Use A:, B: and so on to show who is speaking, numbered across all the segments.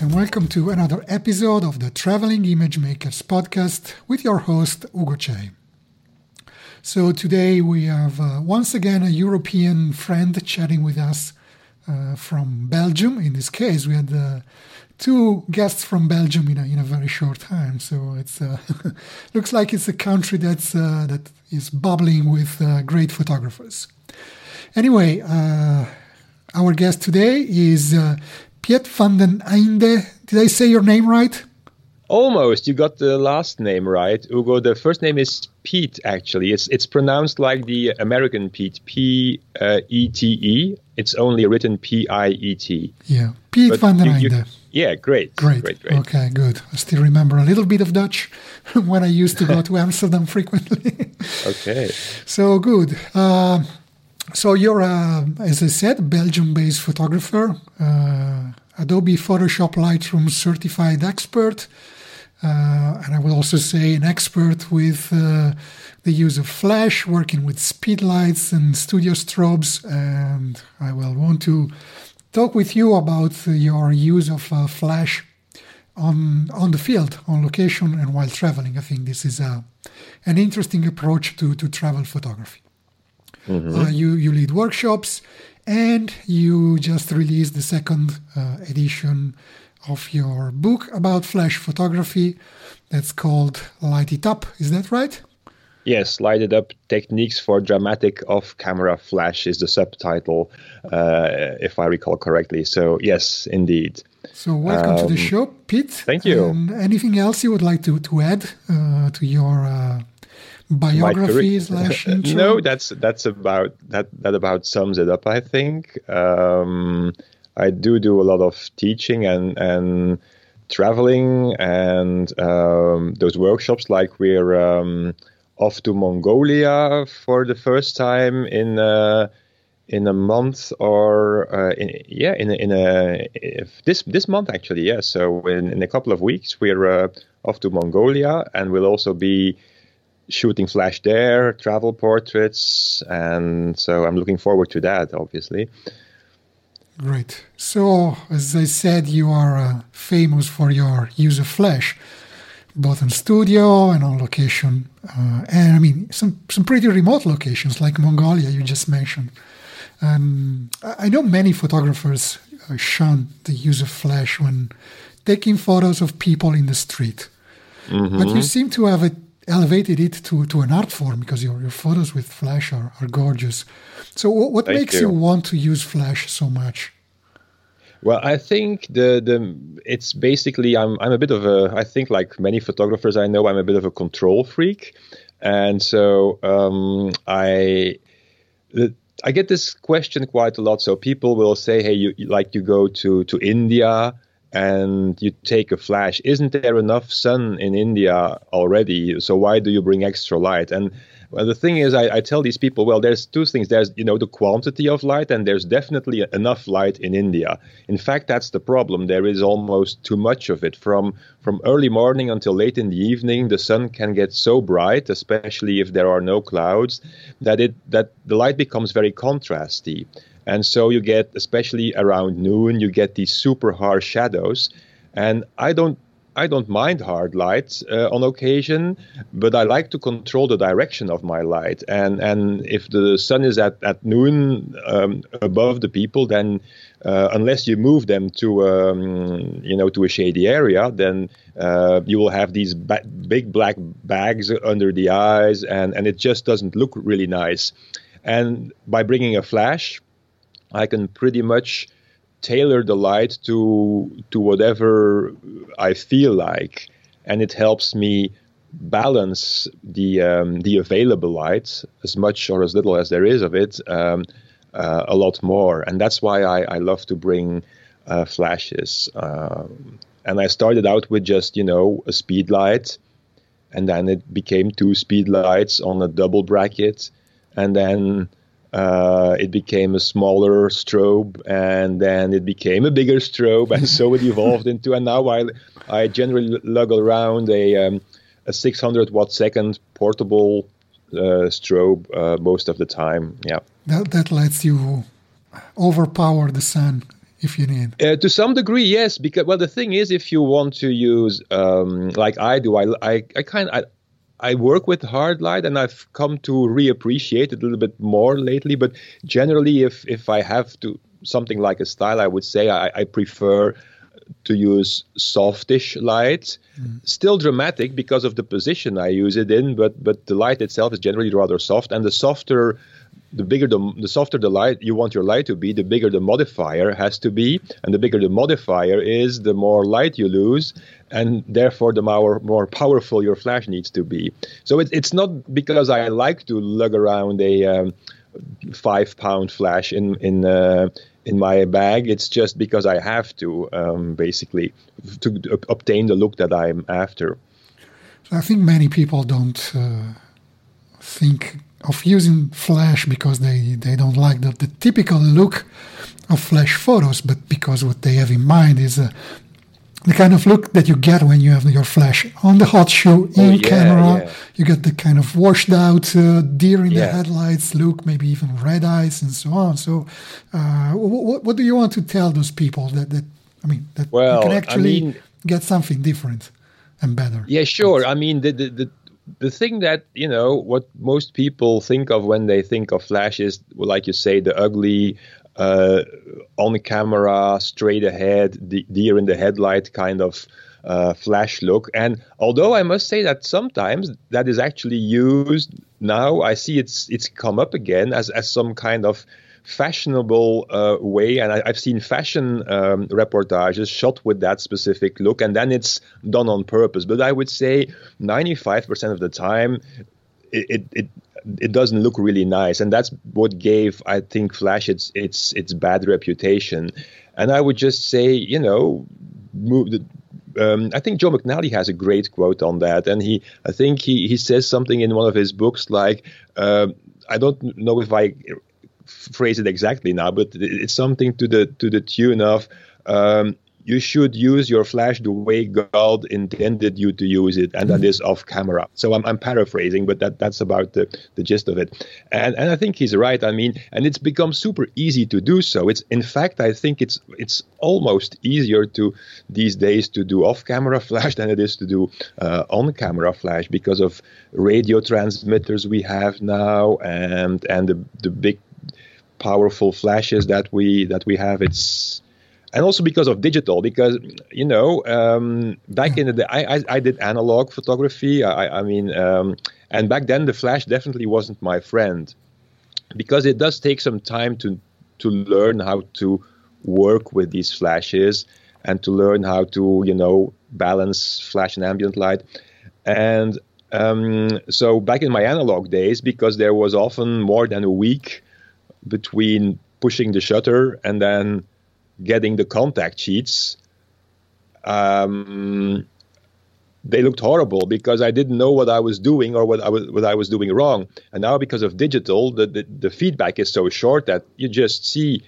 A: and welcome to another episode of the Traveling Image Makers podcast with your host, Ugo Cei. So, today we have uh, once again a European friend chatting with us uh, from Belgium. In this case, we had uh, two guests from Belgium in a, in a very short time. So, it uh, looks like it's a country that's, uh, that is bubbling with uh, great photographers. Anyway, our guest today is Piet van den Eynde. Did I say your name right?
B: Almost. You got the last name right, Ugo. The first name is Pete. Actually, it's it's pronounced like the American Pete, P uh, E T E. It's only written P I E T.
A: Yeah, Piet but van den Eynde.
B: Yeah, great.
A: great.
B: Great, great.
A: Okay, good. I still remember a little bit of Dutch when I used to go to Amsterdam frequently.
B: okay.
A: So good. Uh, so you're, uh, as I said, Belgium-based photographer, uh, Adobe Photoshop Lightroom certified expert, uh, and I will also say an expert with uh, the use of flash, working with speedlights and studio strobes. And I will want to talk with you about your use of uh, flash on on the field, on location, and while traveling. I think this is a, an interesting approach to to travel photography. Mm-hmm. Uh, you you lead workshops, and you just released the second uh, edition of your book about flash photography. That's called Light It Up. Is that right?
B: Yes, Light It Up Techniques for Dramatic Off Camera Flash is the subtitle, uh, if I recall correctly. So, yes, indeed.
A: So, welcome um, to the um, show, Pete.
B: Thank you.
A: And anything else you would like to, to add uh, to your uh, biography slash
B: no, that's that's about that that about sums it up. I think um, I do do a lot of teaching and and traveling and um, those workshops. Like we're um, off to Mongolia for the first time in. Uh, in a month or uh, in, yeah in a, in a this this month actually yeah so in, in a couple of weeks we're uh, off to Mongolia and we'll also be shooting flash there, travel portraits, and so I'm looking forward to that, obviously.
A: Great. So, as I said, you are uh, famous for your use of flash, both in studio and on location, uh, and I mean some some pretty remote locations like Mongolia you just mentioned. Um, I know many photographers uh, shun the use of flash when taking photos of people in the street, mm-hmm. but you seem to have a elevated it to, to an art form because your, your photos with flash are, are gorgeous. So, what, what makes you. you. want to use flash so much?
B: Well, I think the the it's basically I'm I'm a bit of a I think like many photographers I know I'm a bit of a control freak, and so um, I. The, I get this question quite a lot. So people will say, "Hey, you like you go to to India and you take a flash. Isn't there enough sun in india already? So why do you bring extra light? And well, the thing is I, I, tell these people well there's two things. There's you know the quantity of light and there's definitely enough light in india. In fact that's the problem. There is almost too much of it. From from early morning until late in the evening the sun can get so bright especially if there are no clouds that it that the light becomes very contrasty and so you get, especially around noon, you get these super harsh shadows. And I don't I don't mind hard light uh, on occasion, but I like to control the direction of my light. And and if the sun is at at noon um, above the people, then uh, unless you move them to um, you know to a shady area, then uh, you will have these ba- big black bags under the eyes, and and it just doesn't look really nice. And by bringing a flash, I can pretty much tailor the light to to whatever I feel like, and it helps me balance the um, the available light as much or as little as there is of it um, uh, a lot more, and that's why I, I love to bring uh, flashes. Um, and I started out with just you know a speed light, and then it became two speed lights on a double bracket, and then uh, it became a smaller strobe, and then it became a bigger strobe, and so it evolved into. And now I, I generally lug around a um, a 600 watt second portable uh, strobe uh, most of the time. Yeah,
A: that that lets you overpower the sun if you need.
B: Uh, to some degree, yes. Because well, the thing is, if you want to use um, like I do, I I, I kind I, I work with hard light, and I've come to reappreciate it a little bit more lately. But generally, if if I have to something like a style, I would say I, I prefer to use softish light. Mm. Still dramatic because of the position I use it in, but but the light itself is generally rather soft, and the softer the bigger the, the softer the light you want your light to be, the bigger the modifier has to be, and the bigger the modifier is, the more light you lose, and therefore the more more powerful your flash needs to be. So it, it's not because I like to lug around a um, five pound flash in in uh, in my bag. It's just because I have to um, basically to obtain the look that I'm after.
A: So I think many people don't uh, think of using flash because they, they don't like the, the typical look of flash photos, but because what they have in mind is uh, the kind of look that you get when you have your flash on the hot shoe oh, in yeah, camera. Yeah. You get the kind of washed out uh, deer in yeah. the headlights look, maybe even red eyes and so on. So, uh, what, what do you want to tell those people that, that I mean, that well, you can actually I mean, get something different and better?
B: Yeah, sure. I mean, the, the, the the thing that you know what most people think of when they think of flash is like you say the ugly uh, on camera straight ahead deer in the headlight kind of uh, flash look. And although i must say that sometimes that is actually used now i see it's it's come up again as as some kind of fashionable uh, way. And I, have seen fashion um, reportages shot with that specific look, and then it's done on purpose. But I would say 95% of the time, it, it, it doesn't look really nice, and that's what gave I think Flash its its its bad reputation. And I would just say, you know, move the, um, I think Joe McNally has a great quote on that, and he I think he he says something in one of his books like. Uh, I don't know if I phrase it exactly now, but it's something to the to the tune of um, you should use your flash the way God intended you to use it, and that is off camera. So I'm, I'm paraphrasing, but that, that's about the, the gist of it. And and I think he's right. I mean, and it's become super easy to do so. It's in fact, I think it's it's almost easier to these days to do off camera flash than it is to do uh, on camera flash because of radio transmitters we have now and and the the big powerful flashes that we that we have. It's and also because of digital because you know um, back in the day I, I, I, did analog photography i, I mean um, and back then the flash definitely wasn't my friend because it does take some time to to learn how to work with these flashes and to learn how to you know balance flash and ambient light and um, so back in my analog days because there was often more than a week between pushing the shutter and then getting the contact sheets, um, they looked horrible because I didn't know what I was doing or what I was what I was doing wrong. And now because of digital, the, the, the feedback is so short that you just see,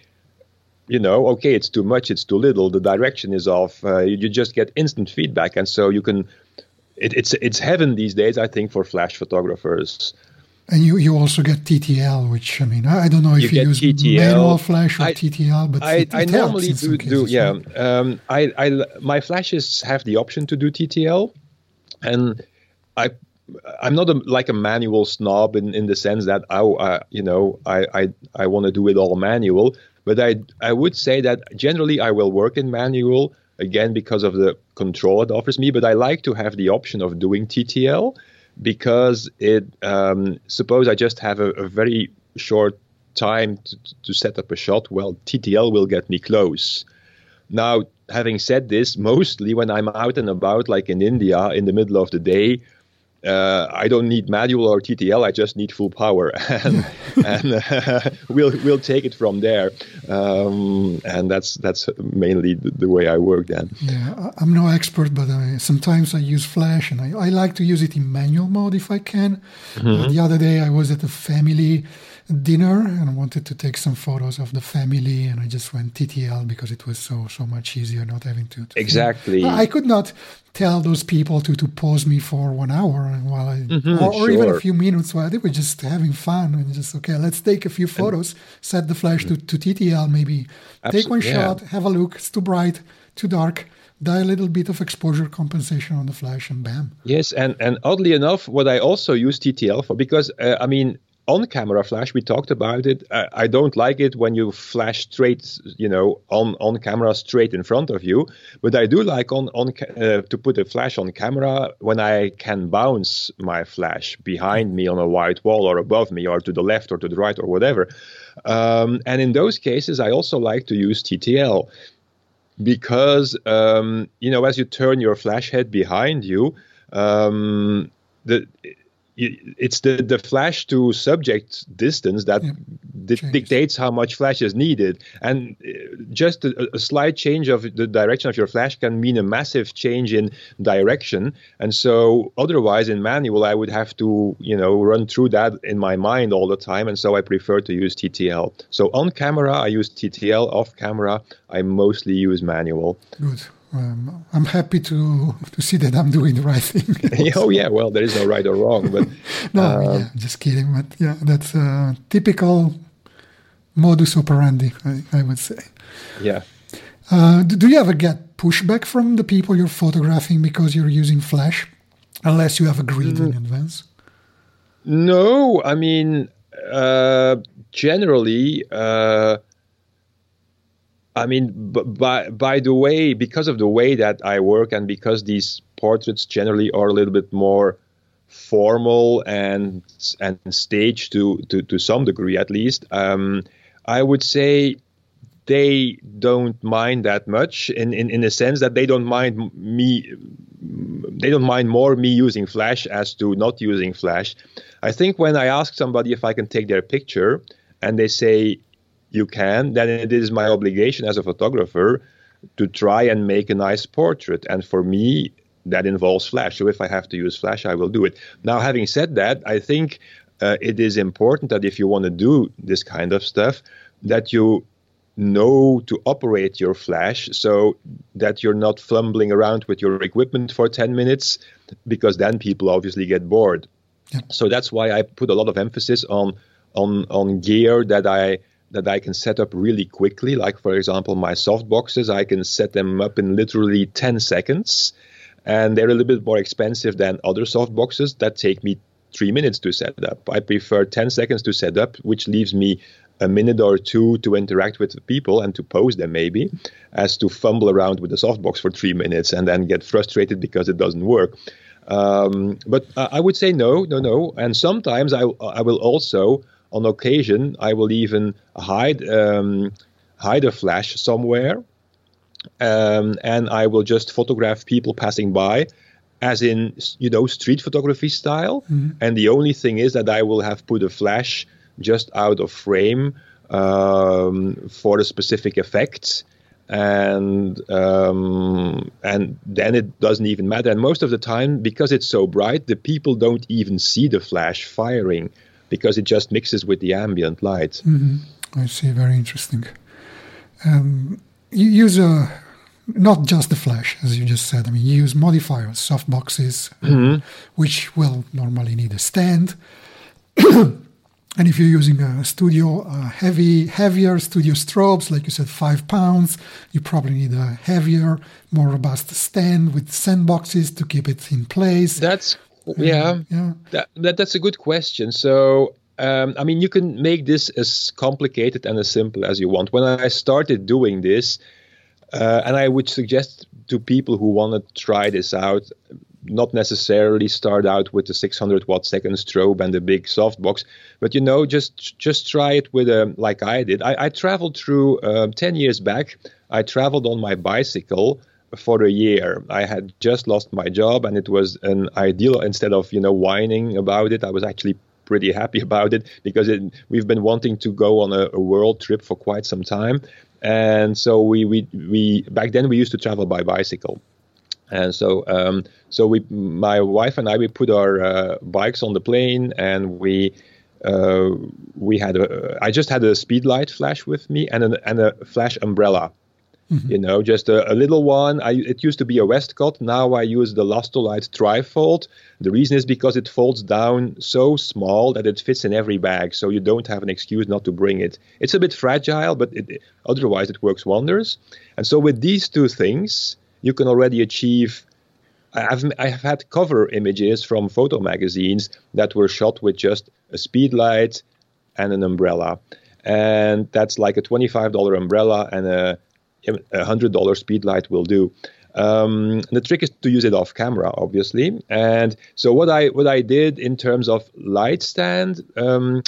B: you know, okay, it's too much, it's too little, the direction is off. Uh, you, you just get instant feedback, and so you can. It, it's it's heaven these days, I think, for flash photographers.
A: And you, you also get TTL, which I mean, I don't know if you, you use TTL. manual flash or I, TTL, but
B: I,
A: it, it
B: I normally do, do yeah. Um, I, I, my flashes have the option to do TTL, and I, I'm not a, like a manual snob in, in the sense that I, uh, you know, I, I, I want to do it all manual. But I, I would say that generally I will work in manual again because of the control it offers me. But I like to have the option of doing TTL because it um, suppose I just have a, a very short time to, to, set up a shot. Well, TTL will get me close. Now, having said this, mostly when I'm out and about, like in India, in the middle of the day, uh, I don't need manual or TTL. I just need full power, and, and uh, we'll we'll take it from there. Um, and that's that's mainly the, the, way I work then.
A: Yeah, I'm no expert, but I, sometimes I use Flash, and I, I like to use it in manual mode if I can. Mm-hmm. the other day I was at a family dinner and I wanted to take some photos of the family, and I just went TTL because it was so so much easier not having to. to
B: exactly.
A: I could not tell those people to to pause me for one hour while I mm-hmm, or, or sure. even a few minutes while they were just having fun and just okay, let's take a few photos, and, set the flash to, to TTL, maybe take one yeah. shot, have a look. It's too bright, too dark die a little bit of exposure compensation on the flash and bam
B: yes and and oddly enough what i also use ttl for because uh, i mean on camera flash we talked about it. I, I, don't like it when you flash straight you know on on camera straight in front of you. But i do like on on uh, to put a flash on camera when i can bounce my flash behind me on a white wall or above me or to the left or to the right or whatever. Um, and in those cases i also like to use ttl because um, you know as you turn your flash head behind you um, the it's the, the flash to subject distance that yeah, di- dictates how much flash is needed. And uh, just a, a, slight change of the direction of your flash can mean a massive change in direction. And so otherwise in manual, I would have to, you know, run through that in my mind all the time. And so I prefer to use TTL. So on camera, I use TTL. Off camera, I mostly use manual.
A: Good um, I'm happy to to see that I'm doing the right thing.
B: oh yeah, well there is no right or wrong, but
A: no, um, yeah, just kidding. But yeah, that's a typical modus operandi, I, I would say.
B: Yeah.
A: Uh, do, do you ever get pushback from the people you're photographing because you're using flash, unless you have agreed mm. in advance?
B: No, I mean uh, generally. Uh, I mean, by by the way, because of the way that I work and because these portraits generally are a little bit more formal and and staged to to, to some degree at least, um, I would say they don't mind that much in, in, in the sense that they don't mind me they don't mind more me using flash as to not using flash. I think when i ask somebody if i can take their picture and they say you can, then it is my obligation as a photographer to try and make a nice portrait. And for me, that involves flash. So if I have to use flash, I will do it. Now, having said that, I think uh, it is important that if you want to do this kind of stuff, that you know to operate your flash so that you're not fumbling around with your equipment for 10 minutes because then people obviously get bored. Yeah. So that's why I put a lot of emphasis on on on gear that I that I can set up really quickly. Like, for example, my soft boxes, I can set them up in literally 10 seconds. And they're a little bit more expensive than other soft boxes that take me three minutes to set up. I prefer 10 seconds to set up, which leaves me a minute or two to interact with people and to pose them maybe, as to fumble around with the softbox for three minutes and then get frustrated because it doesn't work. Um, but I would say no, no, no. And sometimes I, I will also on occasion, I will even hide um, hide a flash somewhere, um, and I will just photograph people passing by, as in you know street photography style. Mm-hmm. And the only thing is that I will have put a flash just out of frame um, for the specific effects and um, and then it doesn't even matter. And most of the time, because it's so bright, the people don't even see the flash firing because it just mixes with the ambient light.
A: Mm-hmm. I see. Very interesting. Um, you use a not just the flash, as you just said. I mean, you use modifiers, soft boxes, mm-hmm. which will normally need a stand. and if you're using a studio uh, heavy, heavier studio strobes, like you said, five pounds, you probably need a heavier, more robust stand with sandboxes to keep it in place.
B: That's yeah, yeah. That, that, that's a good question. So, um, I mean, you can make this as complicated and as simple as you want. When I started doing this, uh, and I would suggest to people who want to try this out, not necessarily start out with the 600 watt second strobe and the big softbox, but you know, just just try it with a like I did. I, I traveled through uh, 10 years back. I traveled on my bicycle for a year. I had just lost my job, and it was an ideal. Instead of you know whining about it, I was actually pretty happy about it because it, we've been wanting to go on a, a, world trip for quite some time, and so we we we back then we used to travel by bicycle. And so, um, so we, my wife and I, we put our uh, bikes on the plane, and we uh, we had a, I just had a speed light flash with me and an, and a flash umbrella. Mm-hmm. You know, just a, a, little one. I, it used to be a Westcott. Now I use the Lastolite Trifold. The reason is because it folds down so small that it fits in every bag, so you don't have an excuse not to bring it. It's a bit fragile, but it, otherwise it works wonders. And so with these two things, you can already achieve I've I've had cover images from photo magazines that were shot with just a speed light and an umbrella, and that's like a twenty-five dollar umbrella and a a hundred dollar speed light will do. Um, the trick is to use it off camera, obviously. And so what I what I did in terms of light stand. Um,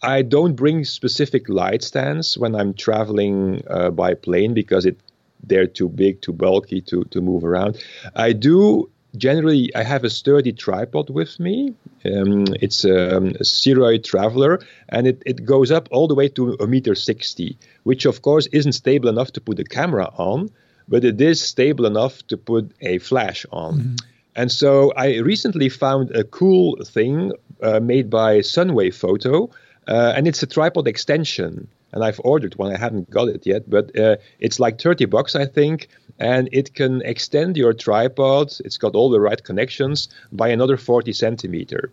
B: I don't bring specific light stands when I'm traveling uh, by plane because it they're too big, too bulky to, to move around. I do generally I have a sturdy tripod with me. Um, it's a, a Sirui Traveler, and it, it goes up all the way to a meter sixty, which of course isn't stable enough to put the camera on, but it is stable enough to put a flash on. Mm-hmm. And so I recently found a cool thing uh, made by Sunwayfoto, uh, and it's a tripod extension and I've ordered one. I haven't got it yet, but uh, it's like 30 bucks, I think, and it can extend your tripod. It's got all the right connections by another 40 centimeter.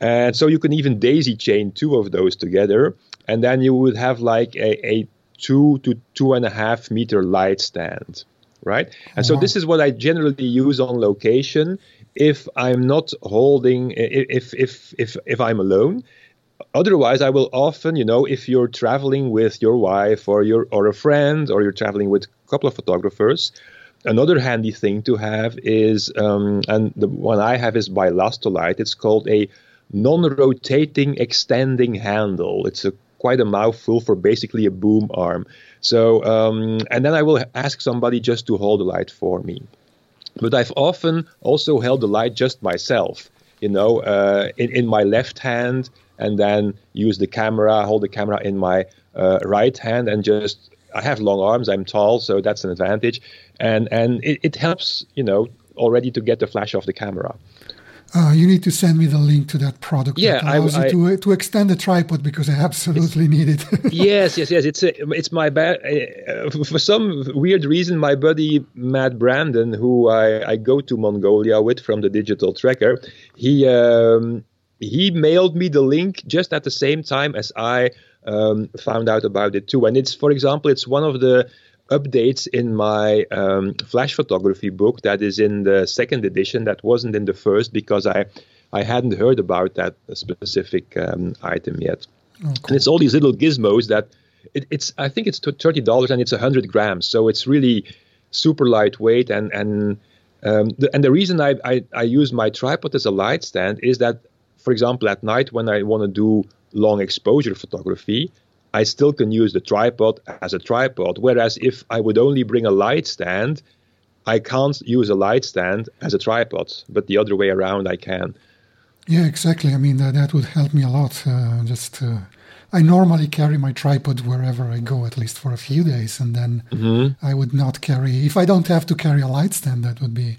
B: And so you can even daisy chain two of those together, and then you would have like a, a two to two and a half meter light stand, right? And so this is what I generally use on location if I'm not holding, if if if if I'm alone otherwise i will often you know if you're traveling with your wife or your or a friend or you're traveling with a couple of photographers another handy thing to have is um, and the one i have is by lastolite. It's called a non-rotating extending handle. It's a quite a mouthful for basically a boom arm. So um, and then i will ask somebody just to hold the light for me. But i've often also held the light just myself you know uh, in, in my left hand and then use the camera, hold the camera in my uh, right hand, and just I have long arms. I'm tall, so that's an advantage, and and it, it helps you know already to get the flash off the camera.
A: Uh, you need to send me the link to that product yeah, that allows I, I, you to, to extend the tripod because I absolutely need it.
B: yes, yes, yes. It's a, it's my bad. Uh, for some weird reason, my buddy Matt Brandon, who I, I go to Mongolia with from the Digital Trekker, he um, he mailed me the link just at the same time as I um, found out about it too. And it's, for example, it's one of the updates in my um, flash photography book that is in the second edition that wasn't in the first because I I hadn't heard about that specific um, item yet. Oh, cool. And it's all these little gizmos that it, it's I think it's thirty dollars and it's hundred grams, so it's really super lightweight and and um, the, and the reason I, I, I use my tripod as a light stand is that for example, at night when I want to do long exposure photography, I still can use the tripod as a tripod. Whereas if I would only bring a light stand, I can't use a light stand as a tripod, but the other way around I can.
A: Yeah, exactly. I mean, that, that would help me a lot. Uh, just uh, I normally carry my tripod wherever I go, at least for a few days, and then mm-hmm. I would not carry. If I don't have to carry a light stand, that would be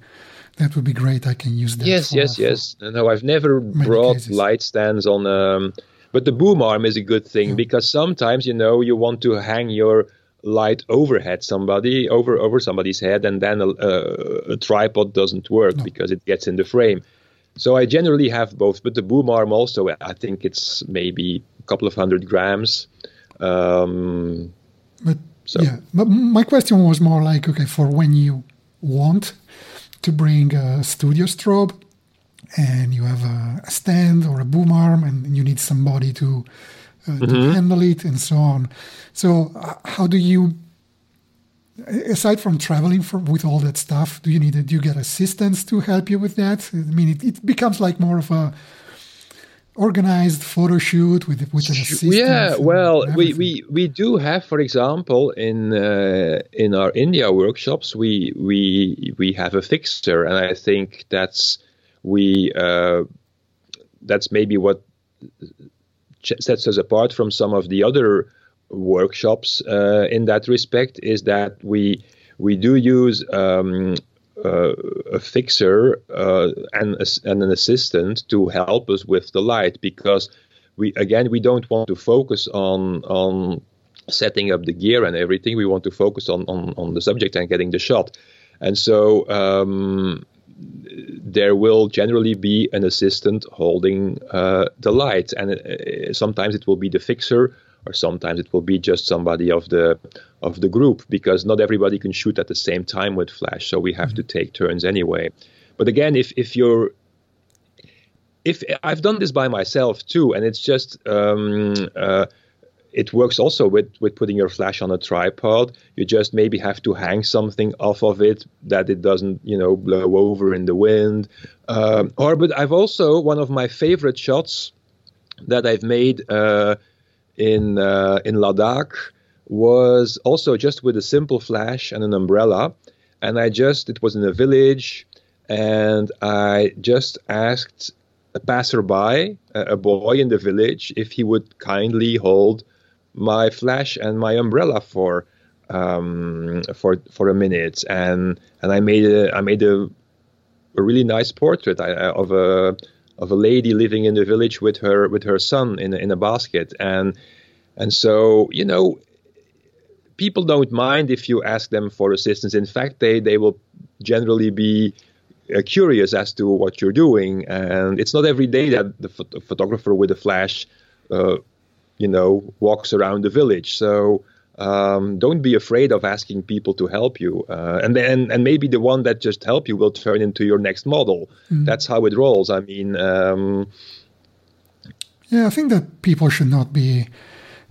A: that would be great. I can use that.
B: Yes, yes, yes. No, I've never brought cases. light stands on. Um, but the boom arm is a good thing yeah. because sometimes you know you want to hang your light overhead somebody over over somebody's head and then a, a, a tripod doesn't work no. because it gets in the frame so i generally have both but the boom arm also i think it's maybe a couple of hundred grams um,
A: but so. yeah but my question was more like okay for when you want to bring a studio strobe and you have a, a stand or a boom arm and you need somebody to, uh, mm-hmm. to handle it and so on. So, uh, how do you, aside from traveling for, with all that stuff, do you need, it, do you get assistance to help you with that? I mean, it, it becomes like more of a, organized photo shoot with with an assistant.
B: Yeah, well, we, we we do have, for example, in uh, in our India workshops, we we we have a fixer, and I think that's we uh, that's maybe what sets us apart from some of the other workshops uh, in that respect is that we we do use um, uh, a fixer uh, and, and an assistant to help us with the light because we again we don't want to focus on on setting up the gear and everything. We want to focus on on, on the subject and getting the shot. And so um, there will generally be an assistant holding uh, the light and uh, sometimes it will be the fixer or sometimes it will be just somebody of the of the group because not everybody can shoot at the same time with flash so we have mm-hmm. to take turns anyway but again if if you're if I've done this by myself too and it's just um, uh, it works also with, with putting your flash on a tripod. You just maybe have to hang something off of it that it doesn't, you know, blow over in the wind. Um, or, but I've also one of my favorite shots that I've made uh, in uh, in Ladakh was also just with a simple flash and an umbrella, and I just it was in a village, and I just asked a passerby, a boy in the village, if he would kindly hold my flash and my umbrella for um, for for a minute, and and I made a I made a, a really nice portrait of a of a lady living in the village with her with her son in in a basket, and and so you know people don't mind if you ask them for assistance. In fact, they they will generally be uh, curious as to what you're doing, and it's not every day that the ph- photographer with a flash uh, you know, walks around the village. So um, don't be afraid of asking people to help you. Uh, and then, and maybe the one that just helped you will turn into your next model. Mm. That's how it rolls. I mean, um,
A: yeah, I think that people should not be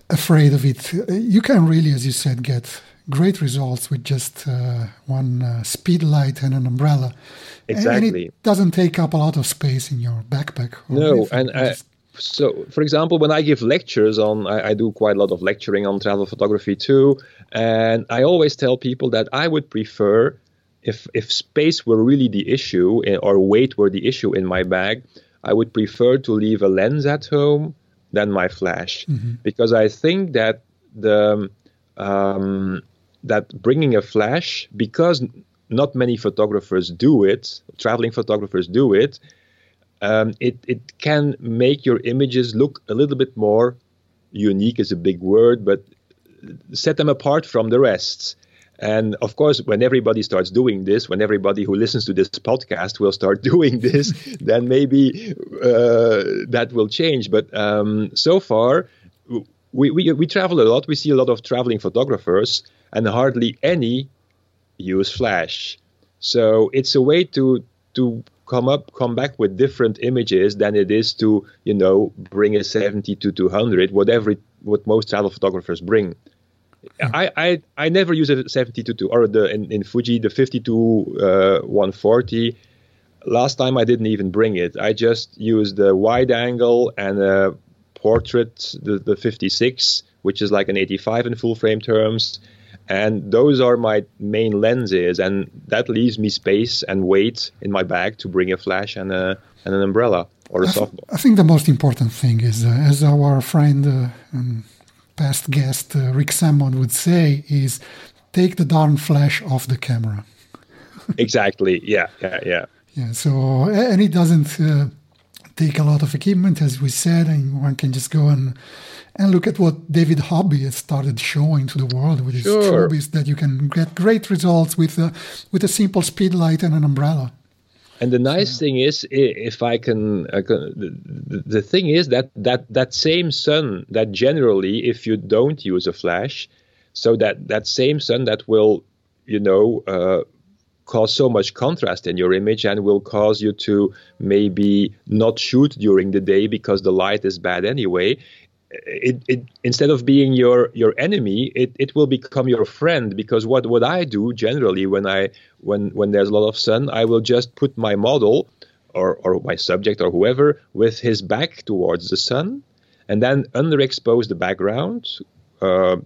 A: afraid of it. You can really, as you said, get great results with just uh, one uh, speed light and an umbrella.
B: Exactly.
A: And it doesn't take up a lot of space in your backpack.
B: No, and I, so for example when i give lectures on I, I, do quite a lot of lecturing on travel photography too and i always tell people that i would prefer if if space were really the issue eh, or weight were the issue in my bag i would prefer to leave a lens at home than my flash mm-hmm. because i think that the um, that bringing a flash because not many photographers do it traveling photographers do it um, it, it can make your images look a little bit more unique is a big word, but set them apart from the rest. And of course, when everybody starts doing this, when everybody who listens to this podcast will start doing this, then maybe uh, that will change. But um, so far, we, we, we travel a lot. We see a lot of traveling photographers, and hardly any use flash. So it's a way to to come up come back with different images than it is to you know bring a 70 to 200 whatever it, what most travel photographers bring. Hmm. I, I I never use a 70 to 2 or the in, in Fuji the 52 uh, 140 last time I didn't even bring it. I just used the wide angle and a portrait the, the 56 which is like an 85 in full frame terms and those are my main lenses, and that leaves me space and weight in my bag to bring a flash and a and an umbrella or a I softbox.
A: I think the most important thing is, uh, as our friend uh, and past guest uh, Rick Sammon would say, is take the darn flash off the camera.
B: exactly. Yeah. Yeah. Yeah.
A: Yeah. So, and it doesn't uh, take a lot of equipment, as we said, and one can just go and and look at what David Hobby has started showing to the world with his sure. that you can get great results with a, with a simple speed light and an umbrella.
B: And the nice so. thing is, if I can, uh, the, the thing is that, that that same sun that generally, if you don't use a flash, so that that same sun that will, you know, uh, cause so much contrast in your image and will cause you to maybe not shoot during the day because the light is bad anyway it, it instead of being your your enemy it, it will become your friend because what what i do generally when i when when there's a lot of sun i will just put my model or, or my subject or whoever with his back towards the sun, and then underexpose the background uh,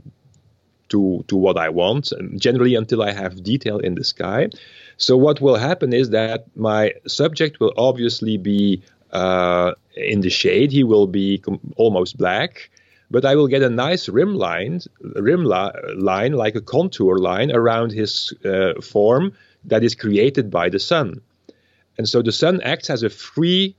B: to to what I want, generally until I have detail in the sky. So what will happen is that my subject will obviously be in the shade. He will be almost black, but I will get a nice rim line, rim li- line like a contour line around his uh, form that is created by the sun. And so the sun acts as a free,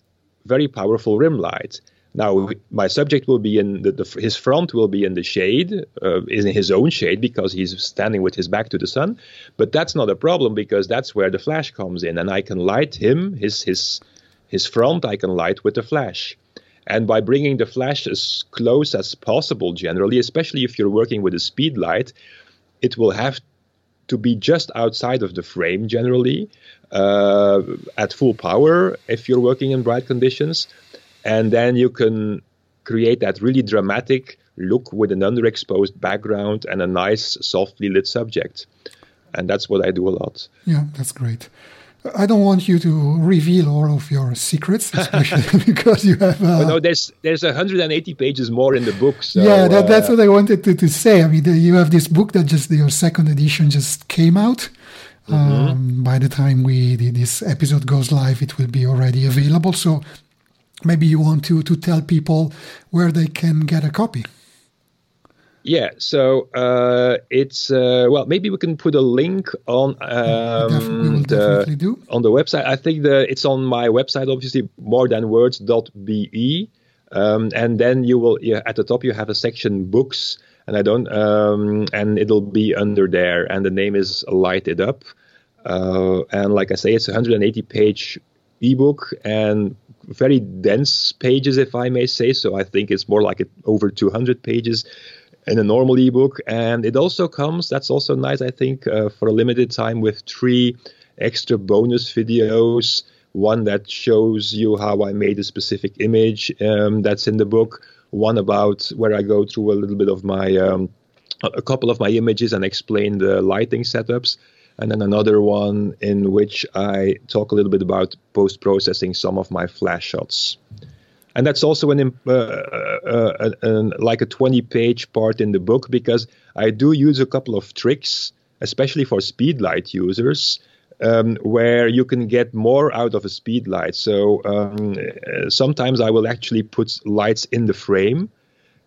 B: very powerful rim light. Now, my subject will be in the, the his front will be in the shade, uh, in his own shade because he's standing with his back to the sun. But that's not a problem because that's where the flash comes in, and I can light him his his his front. I can light with the flash, and by bringing the flash as close as possible, generally, especially if you're working with a speed light, it will have to be just outside of the frame generally uh, at full power if you're working in bright conditions. And then you can create that really dramatic look with an underexposed background and a nice softly lit subject. And that's what i do a lot.
A: Yeah that's great I don't want you to reveal all of your secrets, especially because you have. Uh,
B: no, there's there's 180 pages more in the book. So,
A: yeah, that, that's uh, what I wanted to, to say. I mean, you have this book that just your second edition just came out. Mm-hmm. Um, by the time we this episode goes live, it will be already available. So maybe you want to to tell people where they can get a copy.
B: Yeah, so uh, it's uh, well, maybe we can put a link on um,
A: the,
B: on the website. I think the it's on my website, obviously, morethanwords.be, um, and then you will yeah, at the top you have a section books, and I don't, um, and it'll be under there, and the name is Light It Up, uh, and like I say, it's a 180 page ebook, and very dense pages, if I may say so. I think it's more like over 200 pages in a normal ebook. And it also comes, that's also nice, I think, uh, for a limited time with three extra bonus videos. One that shows you how I made a specific image um, that's in the book. One about where I go through a little bit of my, um, a couple of my images and explain the lighting setups and then another one in which I talk a little bit about post processing some of my flash shots. And that's also an uh, uh, uh, like a 20 page part in the book because I do use a couple of tricks, especially for speedlight users, um, where you can get more out of a speedlight. So um, uh, sometimes I will actually put lights in the frame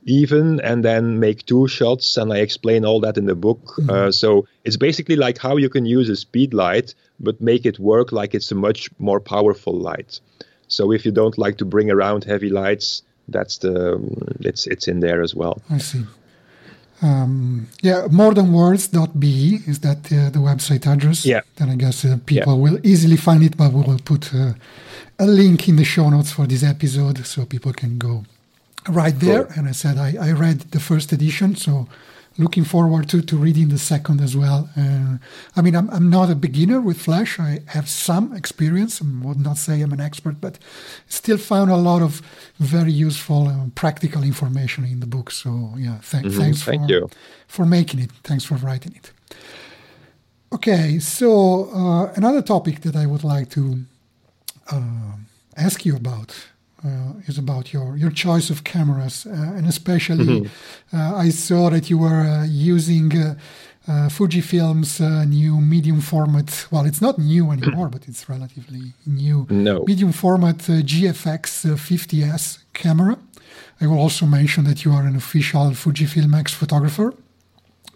B: even and then make two shots and i explain all that in the book mm-hmm. uh, so it's basically like how you can use a speed light but make it work like it's a much more powerful light so if you don't like to bring around heavy lights that's the it's it's in there as well
A: i see um, yeah, morethanwords.be is that uh, the website address.
B: Yeah.
A: Then I guess uh, people yeah. will easily find it, but we will put uh, a link in the show notes for this episode so people can go right there. Cool. And I said I, I read the first edition, so looking forward to, to reading the second as well. Uh, I mean, I'm, I'm not a beginner with Flash. I have some experience. I would not say I'm an expert, but still found a lot of very useful and practical information in the book. So, yeah, th- mm-hmm. thanks
B: Thank
A: for,
B: you.
A: for making it. Thanks for writing it. Okay, so uh, another topic that I would like to uh, ask you about uh, is about your, your choice of cameras, uh, and especially mm-hmm. uh, I saw that you were uh, using uh, uh, Fujifilm's new medium format. Well, it's not new anymore, but it's relatively new.
B: No.
A: Medium format GFX 50s camera. I will also mention that you are an official Fujifilm X photographer.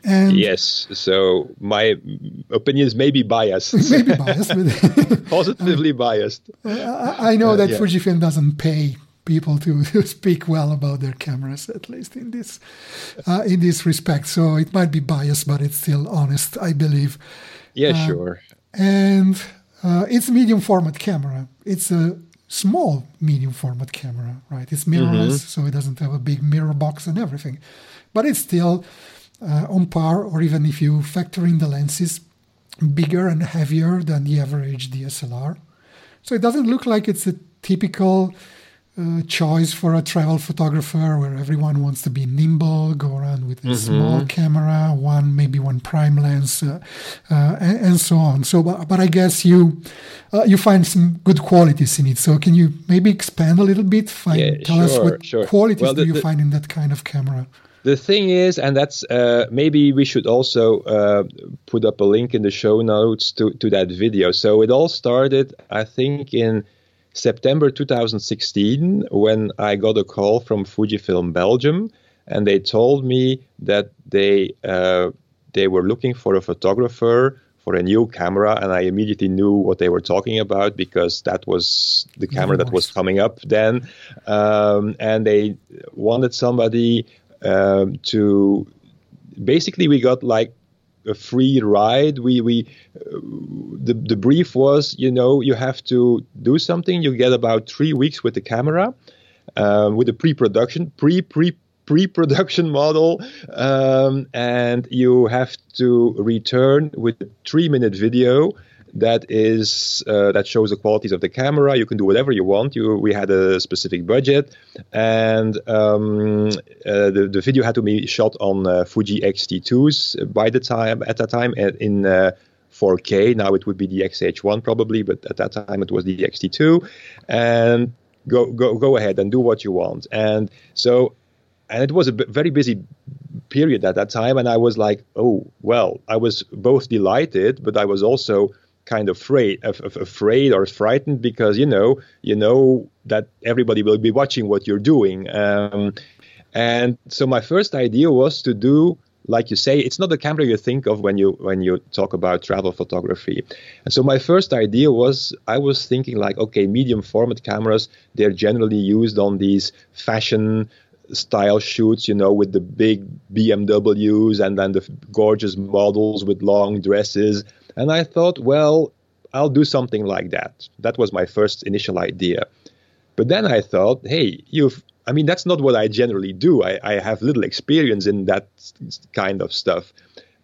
B: And yes, so my opinions may be biased.
A: Maybe biased, but
B: positively biased.
A: I, I know uh, that yeah. Fujifilm doesn't pay people to, to, speak well about their cameras, at least in this uh, in this respect. So it might be biased, but it's still honest, I believe.
B: Yeah, uh, sure.
A: And uh, it's a medium format camera. It's a small medium format camera, right? It's mirrorless, mm-hmm. so it doesn't have a big mirror box and everything, but it's still uh, on par, or even if you factor in the lenses, bigger and heavier than the average DSLR. So it doesn't look like it's a typical uh, choice for a travel photographer where everyone wants to be nimble, go around with a mm-hmm. small camera, one maybe one prime lens, uh, uh, and, and, so on. So, but, but I guess you uh, you find some good qualities in it. So, can you maybe expand a little bit? Find,
B: yeah,
A: tell
B: sure,
A: us what
B: sure.
A: qualities
B: well,
A: the,
B: do you
A: the, find in that kind of camera?
B: The thing is, and that's uh, maybe we should also uh, put up a link in the show notes to, to that video. So it all started, I think, in September 2016 when I got a call from Fujifilm Belgium, and they told me that they uh, they were looking for a photographer for a new camera, and I immediately knew what they were talking about because that was the camera that was coming up then, um, and they wanted somebody um, to basically we got like a free ride. We we uh, the the brief was you know you have to do something. You get about three weeks with the camera, um, with the pre-production pre pre pre-production model, um, and you have to return with a three-minute video that is uh, that shows the qualities of the camera. You can do whatever you want. You we had a specific budget, and um, uh, the the video had to be shot on uh, Fuji X-T2s by the time at that time in. 4K. Uh, now it would be the XH1 probably, but at that time it was the X-T2. And go go go ahead and do what you want. And so, and it was a very busy period at that time. And I was like, oh well, I was both delighted, but I was also kind of afraid, of, of afraid or frightened because you know you know that everybody will be watching what you're doing. Um, and so my first idea was to do like you say, it's not the camera you think of when you when you talk about travel photography. And so my first idea was I was thinking like, okay, medium format cameras, they're generally used on these fashion style shoots, you know, with the big BMWs and then the gorgeous models with long dresses. And I thought, well, I'll do something like that. That was my first initial idea. But then I thought, hey, you've, I mean, that's not what I generally do. I, I have little experience in that kind of stuff.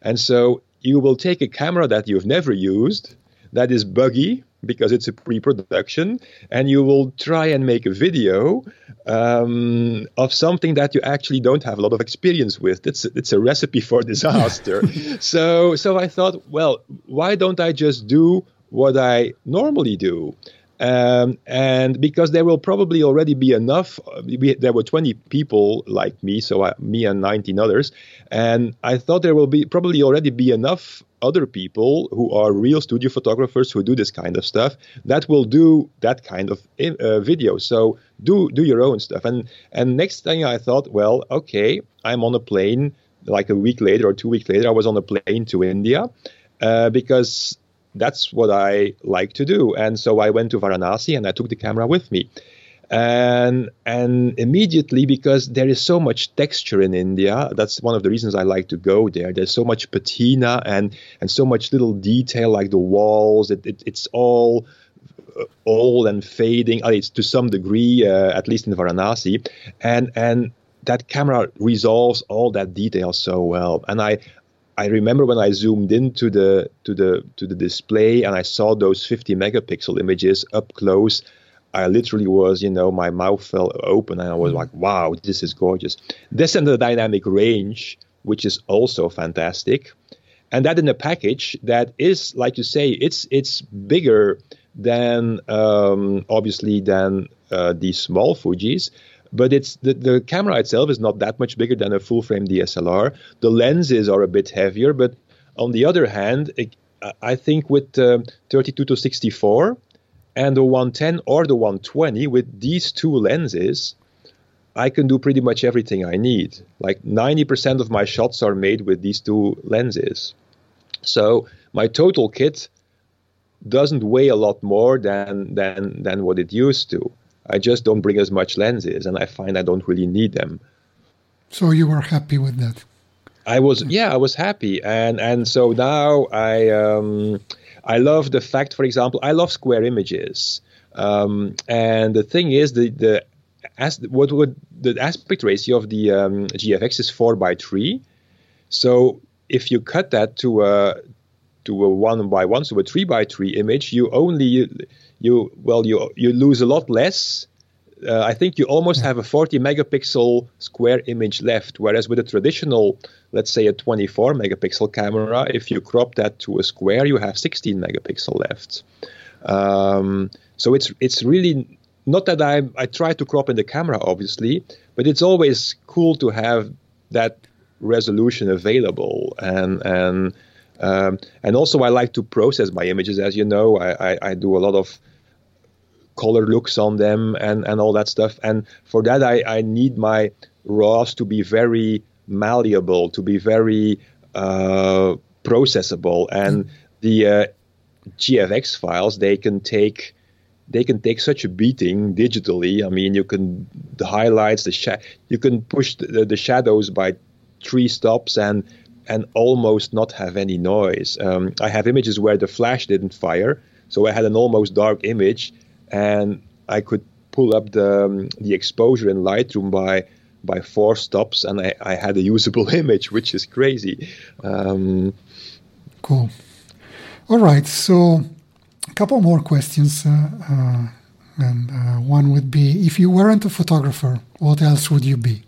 B: And so you will take a camera that you've never used, that is buggy, because it's a pre-production and you will try and make a video um, of something that you actually don't have a lot of experience with. It's it's a recipe for disaster. So so i thought well why don't i just do what i normally do um, and because there will probably already be enough, we, there were 20 people like me, so I, me and 19 others, and I thought there will be probably already be enough other people who are real studio photographers who do this kind of stuff that will do that kind of uh, video. So do do your own stuff. And and next thing I thought, well, okay, I'm on a plane. Like a week later or two weeks later, I was on a plane to India uh, because that's what I like to do. And so I went to Varanasi and I took the camera with me. And and immediately because there is so much texture in India, that's one of the reasons I like to go there. There's so much patina and and so much little detail like the walls. It, it it's all uh, old and fading. Uh, it's to some degree, uh, at least in Varanasi, and and that camera resolves all that detail so well. And I I remember when I zoomed into the to the to the display and I saw those 50 megapixel images up close. I literally was, you know, my mouth fell open and I was like, wow, this is gorgeous. This and the dynamic range, which is also fantastic. And that in a package that is, like you say, it's it's bigger than um, obviously than uh, these small Fujis, but it's the, the camera itself is not that much bigger than a full frame DSLR. The lenses are a bit heavier, but on the other hand, it, I think with uh, 32 to 64 and the 110 or the 120 with these two lenses, I can do pretty much everything I need. Like 90% of my shots are made with these two lenses. So my total kit doesn't weigh a lot more than than than what it used to. I just don't bring as much lenses, and I find I don't really need them.
A: So you were happy with that?
B: I was, yeah, I was happy, and and so now I um, I love the fact, for example, I love square images, um, and the thing is the the as what would the aspect ratio of the um, GFX is four by three, so if you cut that to a to a one by one, so a three by three image, you only you well you you lose a lot less uh, I think you almost have a 40 megapixel square image left. Whereas with a traditional, let's say a 24 megapixel camera, if you crop that to a square, you have 16 megapixel left. Um, so it's it's really not that I I try to crop in the camera, obviously, but it's always cool to have that resolution available and and um, and also I like to process my images. As you know, I, I, I do a lot of color looks on them and, and all that stuff. And for that, I, I need my RAWs to be very malleable, to be very uh, processable. And the uh, GFX files, they can take they can take such a beating digitally. I mean, you can the highlights, the you can push the, the shadows by three stops and and almost not have any noise. Um, I have images where the flash didn't fire, so I had an almost dark image, and I could pull up the um, the exposure in Lightroom by by four stops, and I, I had a usable image, which is crazy. Um,
A: cool. All right, so a couple more questions, uh, uh, and uh, one would be: if you weren't a photographer, what else would you be?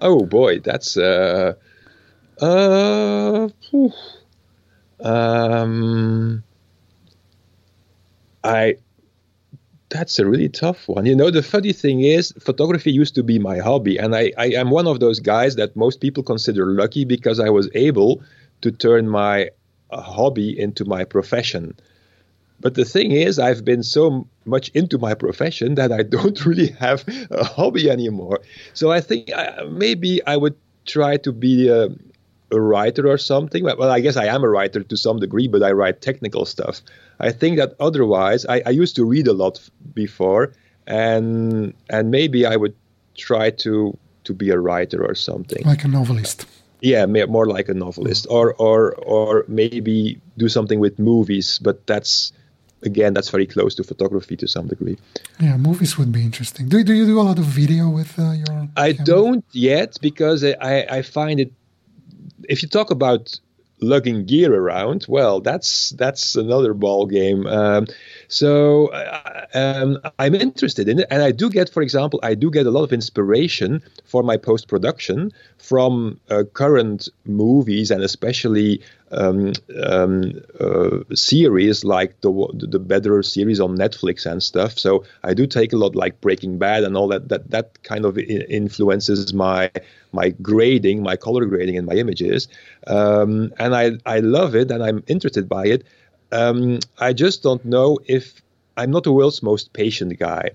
B: Oh boy, that's uh, uh, um, I that's a really tough one. You know, the funny thing is, photography used to be my hobby, and I, I am one of those guys that most people consider lucky because I was able to turn my uh, hobby into my profession. But the thing is, I've been so much into my profession that I don't really have a hobby anymore. So I think uh, maybe I would try to be a, a writer or something. Well, I guess I am a writer to some degree, but I write technical stuff. I think that otherwise, I, I used to read a lot before, and and maybe I would try to to be a writer or something,
A: like a novelist.
B: Yeah, more like a novelist, or or or maybe do something with movies. But that's again, that's very close to photography to some degree.
A: Yeah, movies would be interesting. Do, do you do a lot of video with uh, your?
B: I camera? don't yet because I I find it. If you talk about lugging gear around, well, that's that's another ball game. Um, so uh, um, I'm interested in it, and I do get, for example, I do get a lot of inspiration for my post production from uh, current movies and especially um, um, uh, series like the the better series on Netflix and stuff. So I do take a lot like Breaking Bad and all that. That that kind of influences my my grading, my color grading in my images, um, and I I love it and I'm interested by it. Um, I just don't know if I'm not the world's most patient guy,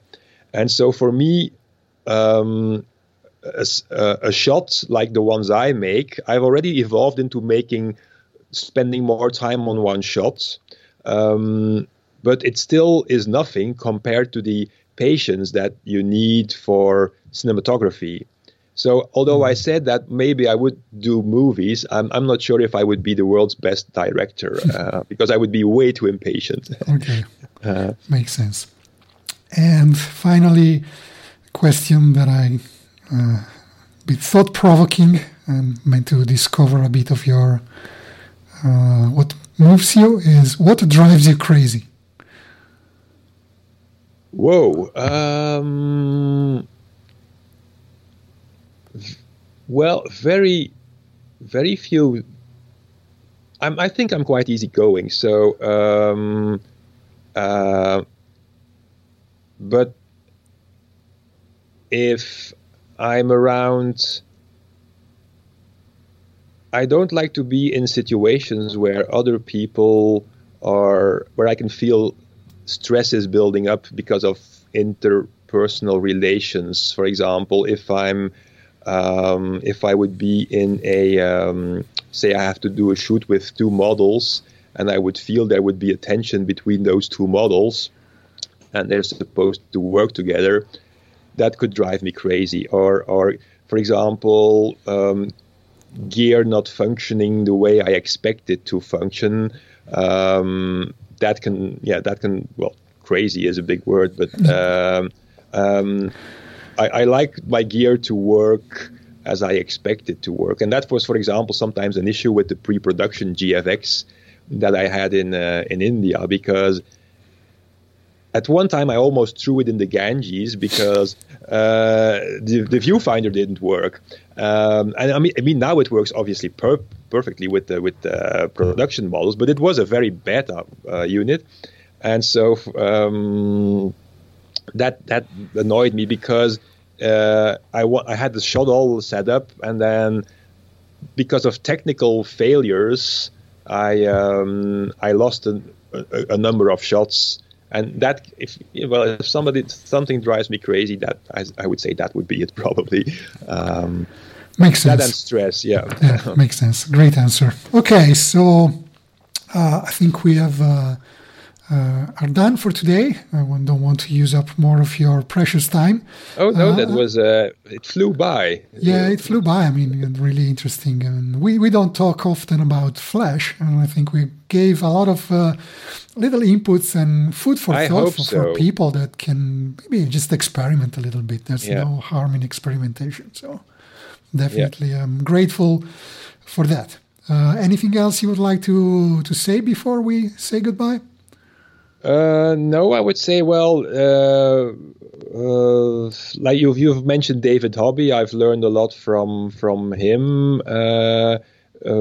B: and so for me. Um, a, a, shot like the ones I make, I've already evolved into making spending more time on one shot. Um, but it still is nothing compared to the patience that you need for cinematography. So, although I mm-hmm. said that maybe I would do movies, I'm, I'm not sure if I would be the world's best director uh, because I would be way too impatient.
A: okay. Uh, Makes sense. And finally, a question that I uh, bit thought provoking and meant to discover a bit of your uh, what moves you is what drives you crazy.
B: Whoa. Um, well, very, very few. I'm, I think I'm quite easygoing. So, um, uh, but if I'm around I don't like to be in situations where other people are where I can feel stress is building up because of interpersonal relations. For example, if I'm um, if I would be in a um, say I have to do a shoot with two models and I would feel there would be a tension between those two models and they're supposed to work together, that could drive me crazy. Or, or for example, um, gear not functioning the way I expect it to function, um, that can, yeah, that can, well, crazy is a big word, but um, um, I, I, like my gear to work as I expect it to work. And that was, for example, sometimes an issue with the pre-production GFX that I had in uh, in India because at one time I almost threw it in the Ganges because uh, the, the viewfinder didn't work. Um, and I mean, I mean now it works obviously per- perfectly with the with the production models, but it was a very beta uh, unit, and so um, that that annoyed me because uh, I wa- I had the shot all set up, and then because of technical failures, I um, I lost a, a, a, number of shots, and that if well if somebody something drives me crazy, that I, I would say that would be it probably. Um,
A: makes sense.
B: That and stress, yeah.
A: yeah. Makes sense. Great answer. Okay, so uh, I think we have. Uh, uh, are done for today. I don't want to use up more of your precious time.
B: Oh no, uh, that was uh, it flew by.
A: Yeah, it flew by. I mean, really interesting. And we, we don't talk often about Flash, and I think we gave a lot of uh, little inputs and food for
B: I
A: thought for,
B: so.
A: for, people that can maybe just experiment a little bit. There's yeah. no harm in experimentation. So definitely, yeah. I'm grateful for that. Uh, anything else you would like to to say before we say goodbye?
B: Uh, no, I would say, well, uh, uh, like you've you've mentioned David Hobby. I've learned a lot from from him uh, uh,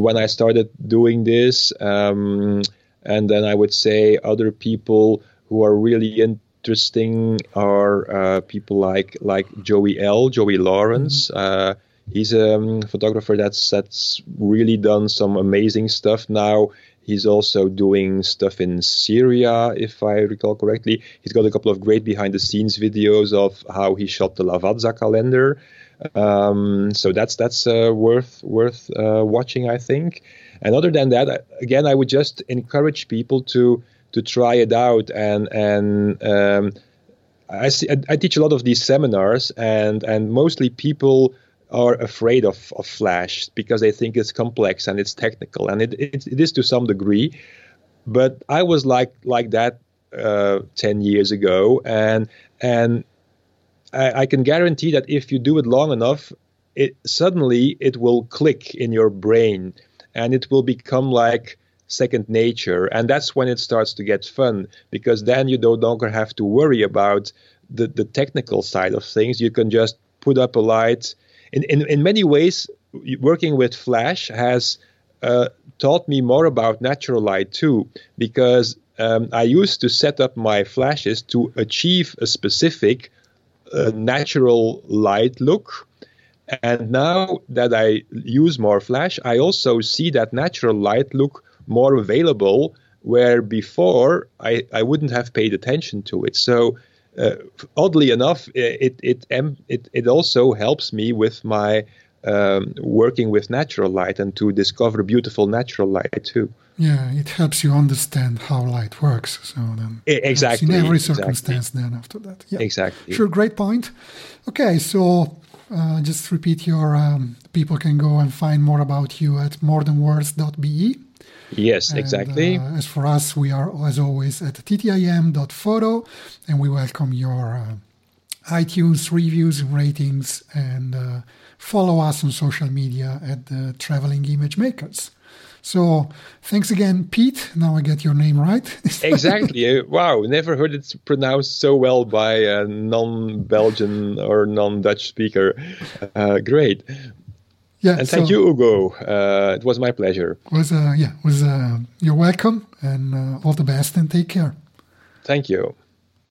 B: when I started doing this, um, and then I would say other people who are really interesting are uh, people like like Joey L. Joey Lawrence. Mm-hmm. he's a um, photographer that's that's really done some amazing stuff now He's also doing stuff in Syria, if I recall correctly. He's got a couple of great behind the scenes videos of how he shot the Lavazza calendar. Um, so that's that's uh, worth worth uh, watching, I think. And other than that, again, I would just encourage people to to try it out and and um, I, see, I, I teach a lot of these seminars and and mostly people are afraid of, of Flash because they think it's complex and it's technical, and it, it, it is to some degree. But I was like like that uh, ten years ago, and and I, I, can guarantee that if you do it long enough, it suddenly it will click in your brain, and it will become like second nature, and that's when it starts to get fun because then you no longer have to worry about the the technical side of things. You can just put up a light in, in, in many ways, working with Flash has uh, taught me more about natural light too, because um, I used to set up my flashes to achieve a specific uh, natural light look. And now that I use more flash, I also see that natural light look more available, where before I, I wouldn't have paid attention to it. So uh, oddly enough, it it, it it also helps me with my um, working with natural light and to discover beautiful natural light too.
A: Yeah, it helps you understand how light works. So then,
B: exactly
A: in every
B: circumstance.
A: Exactly. Then after that, yeah,
B: exactly.
A: Sure, great point. Okay, so uh, just repeat your. Um, people can go and find more about you at morethanwords.be.
B: Yes, and, exactly.
A: Uh, as for us, we are as always at ttim.photo, and we welcome your uh, iTunes reviews and ratings, and uh, follow us on social media at the Traveling Image Makers. So thanks again, Piet. Now I get your name right.
B: exactly. Uh, wow, never heard it pronounced so well by a non-Belgian or non-Dutch speaker. Uh, great. Yeah, and thank so, you, Ugo. Uh, it was my pleasure.
A: Was uh, yeah, was uh, you're welcome, and uh, all the best, and take care.
B: Thank you.